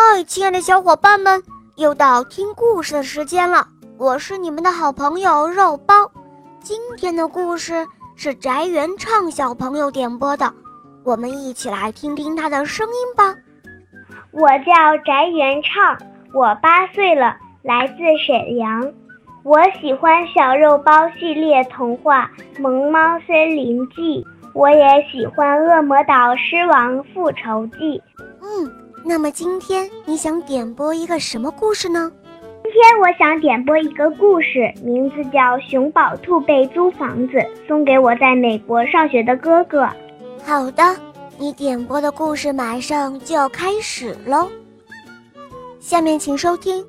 嗨，亲爱的小伙伴们，又到听故事的时间了。我是你们的好朋友肉包。今天的故事是翟元畅小朋友点播的，我们一起来听听他的声音吧。我叫翟元畅，我八岁了，来自沈阳。我喜欢小肉包系列童话《萌猫森林记》，我也喜欢《恶魔岛狮王复仇记》。嗯，那么今天你想点播一个什么故事呢？今天我想点播一个故事，名字叫《熊宝兔被租房子》，送给我在美国上学的哥哥。好的，你点播的故事马上就要开始喽。下面请收听。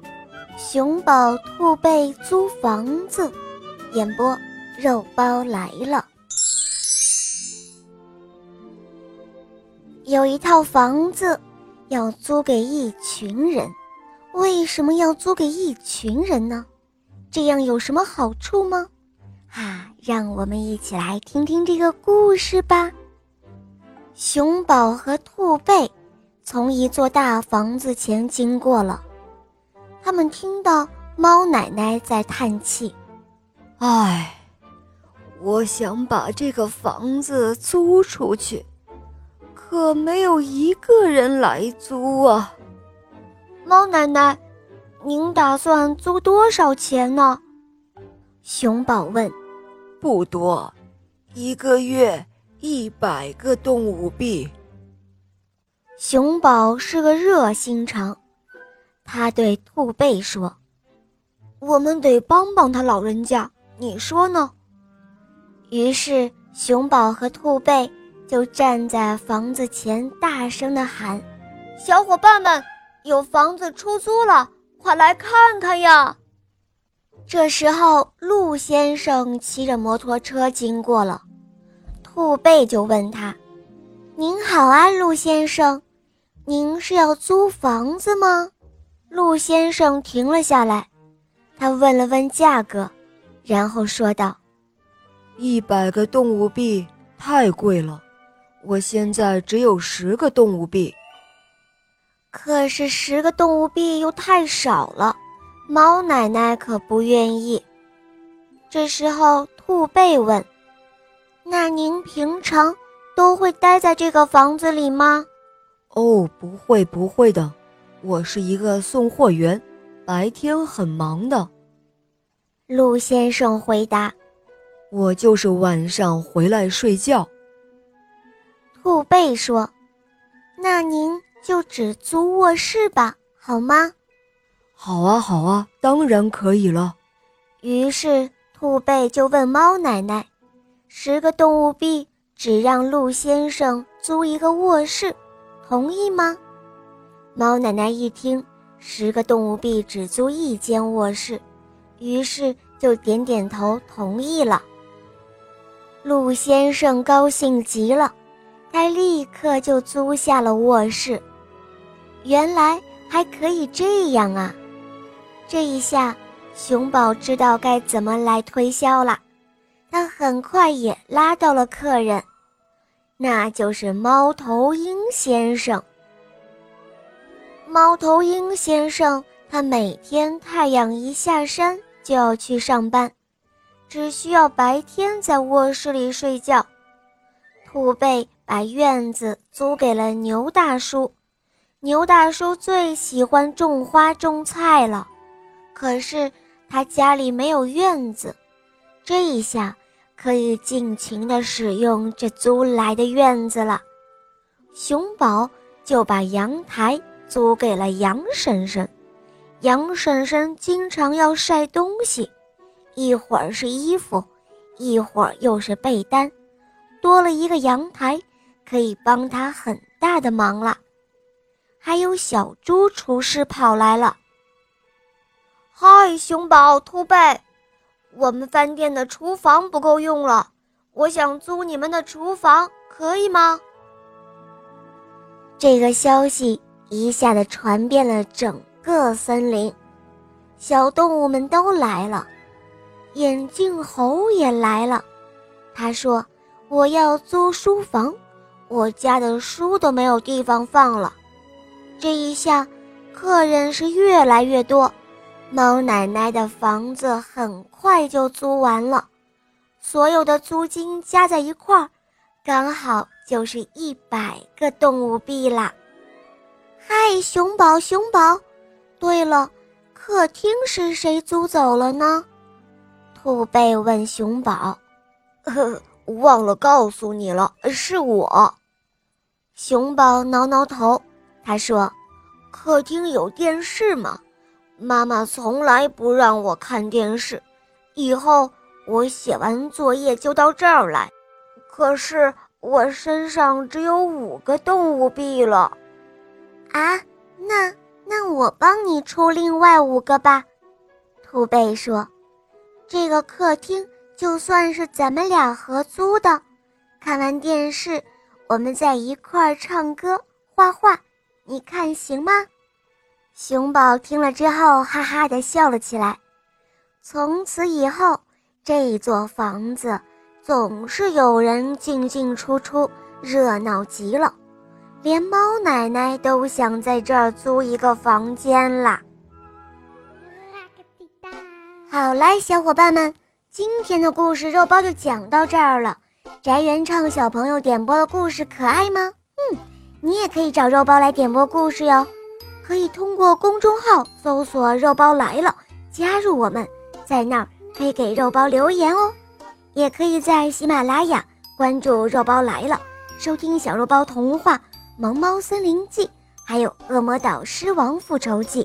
熊宝兔被租房子，演播肉包来了。有一套房子要租给一群人，为什么要租给一群人呢？这样有什么好处吗？啊，让我们一起来听听这个故事吧。熊宝和兔贝从一座大房子前经过了。他们听到猫奶奶在叹气：“唉，我想把这个房子租出去，可没有一个人来租啊。”猫奶奶，您打算租多少钱呢？熊宝问。“不多，一个月一百个动物币。”熊宝是个热心肠。他对兔贝说：“我们得帮帮他老人家，你说呢？”于是熊宝和兔贝就站在房子前，大声地喊：“小伙伴们，有房子出租了，快来看看呀！”这时候，陆先生骑着摩托车经过了，兔贝就问他：“您好啊，陆先生，您是要租房子吗？”陆先生停了下来，他问了问价格，然后说道：“一百个动物币太贵了，我现在只有十个动物币。可是十个动物币又太少了，猫奶奶可不愿意。”这时候，兔贝问：“那您平常都会待在这个房子里吗？”“哦，不会，不会的。”我是一个送货员，白天很忙的。陆先生回答：“我就是晚上回来睡觉。”兔贝说：“那您就只租卧室吧，好吗？”“好啊，好啊，当然可以了。”于是兔贝就问猫奶奶：“十个动物币只让鹿先生租一个卧室，同意吗？”猫奶奶一听，十个动物币只租一间卧室，于是就点点头同意了。鹿先生高兴极了，他立刻就租下了卧室。原来还可以这样啊！这一下，熊宝知道该怎么来推销了。他很快也拉到了客人，那就是猫头鹰先生。猫头鹰先生，他每天太阳一下山就要去上班，只需要白天在卧室里睡觉。兔贝把院子租给了牛大叔，牛大叔最喜欢种花种菜了，可是他家里没有院子，这一下可以尽情地使用这租来的院子了。熊宝就把阳台。租给了杨婶婶，杨婶婶经常要晒东西，一会儿是衣服，一会儿又是被单，多了一个阳台，可以帮他很大的忙了。还有小猪厨师跑来了，嗨，熊宝、兔贝，我们饭店的厨房不够用了，我想租你们的厨房，可以吗？这个消息。一下子传遍了整个森林，小动物们都来了，眼镜猴也来了。他说：“我要租书房，我家的书都没有地方放了。”这一下，客人是越来越多，猫奶奶的房子很快就租完了，所有的租金加在一块儿，刚好就是一百个动物币啦。嗨，熊宝，熊宝，对了，客厅是谁租走了呢？兔贝问熊宝。呵，忘了告诉你了，是我。熊宝挠挠头，他说。客厅有电视吗？妈妈从来不让我看电视。以后我写完作业就到这儿来。可是我身上只有五个动物币了。啊，那那我帮你出另外五个吧。兔贝说：“这个客厅就算是咱们俩合租的。看完电视，我们在一块儿唱歌、画画。”你看行吗？熊宝听了之后，哈哈的笑了起来。从此以后，这座房子总是有人进进出出，热闹极了，连猫奶奶都想在这儿租一个房间啦。好嘞，小伙伴们，今天的故事肉包就讲到这儿了。翟原唱小朋友点播的故事可爱吗？嗯。你也可以找肉包来点播故事哟，可以通过公众号搜索“肉包来了”，加入我们，在那儿可以给肉包留言哦。也可以在喜马拉雅关注“肉包来了”，收听小肉包童话《萌猫森林记》，还有《恶魔岛狮王复仇记》。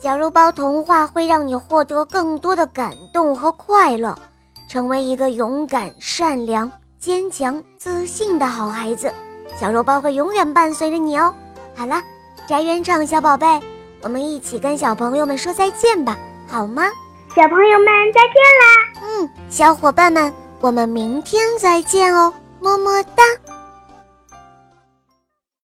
小肉包童话会让你获得更多的感动和快乐，成为一个勇敢、善良、坚强、自信的好孩子。小肉包会永远伴随着你哦。好了，宅园长小宝贝，我们一起跟小朋友们说再见吧，好吗？小朋友们再见啦！嗯，小伙伴们，我们明天再见哦，么么哒。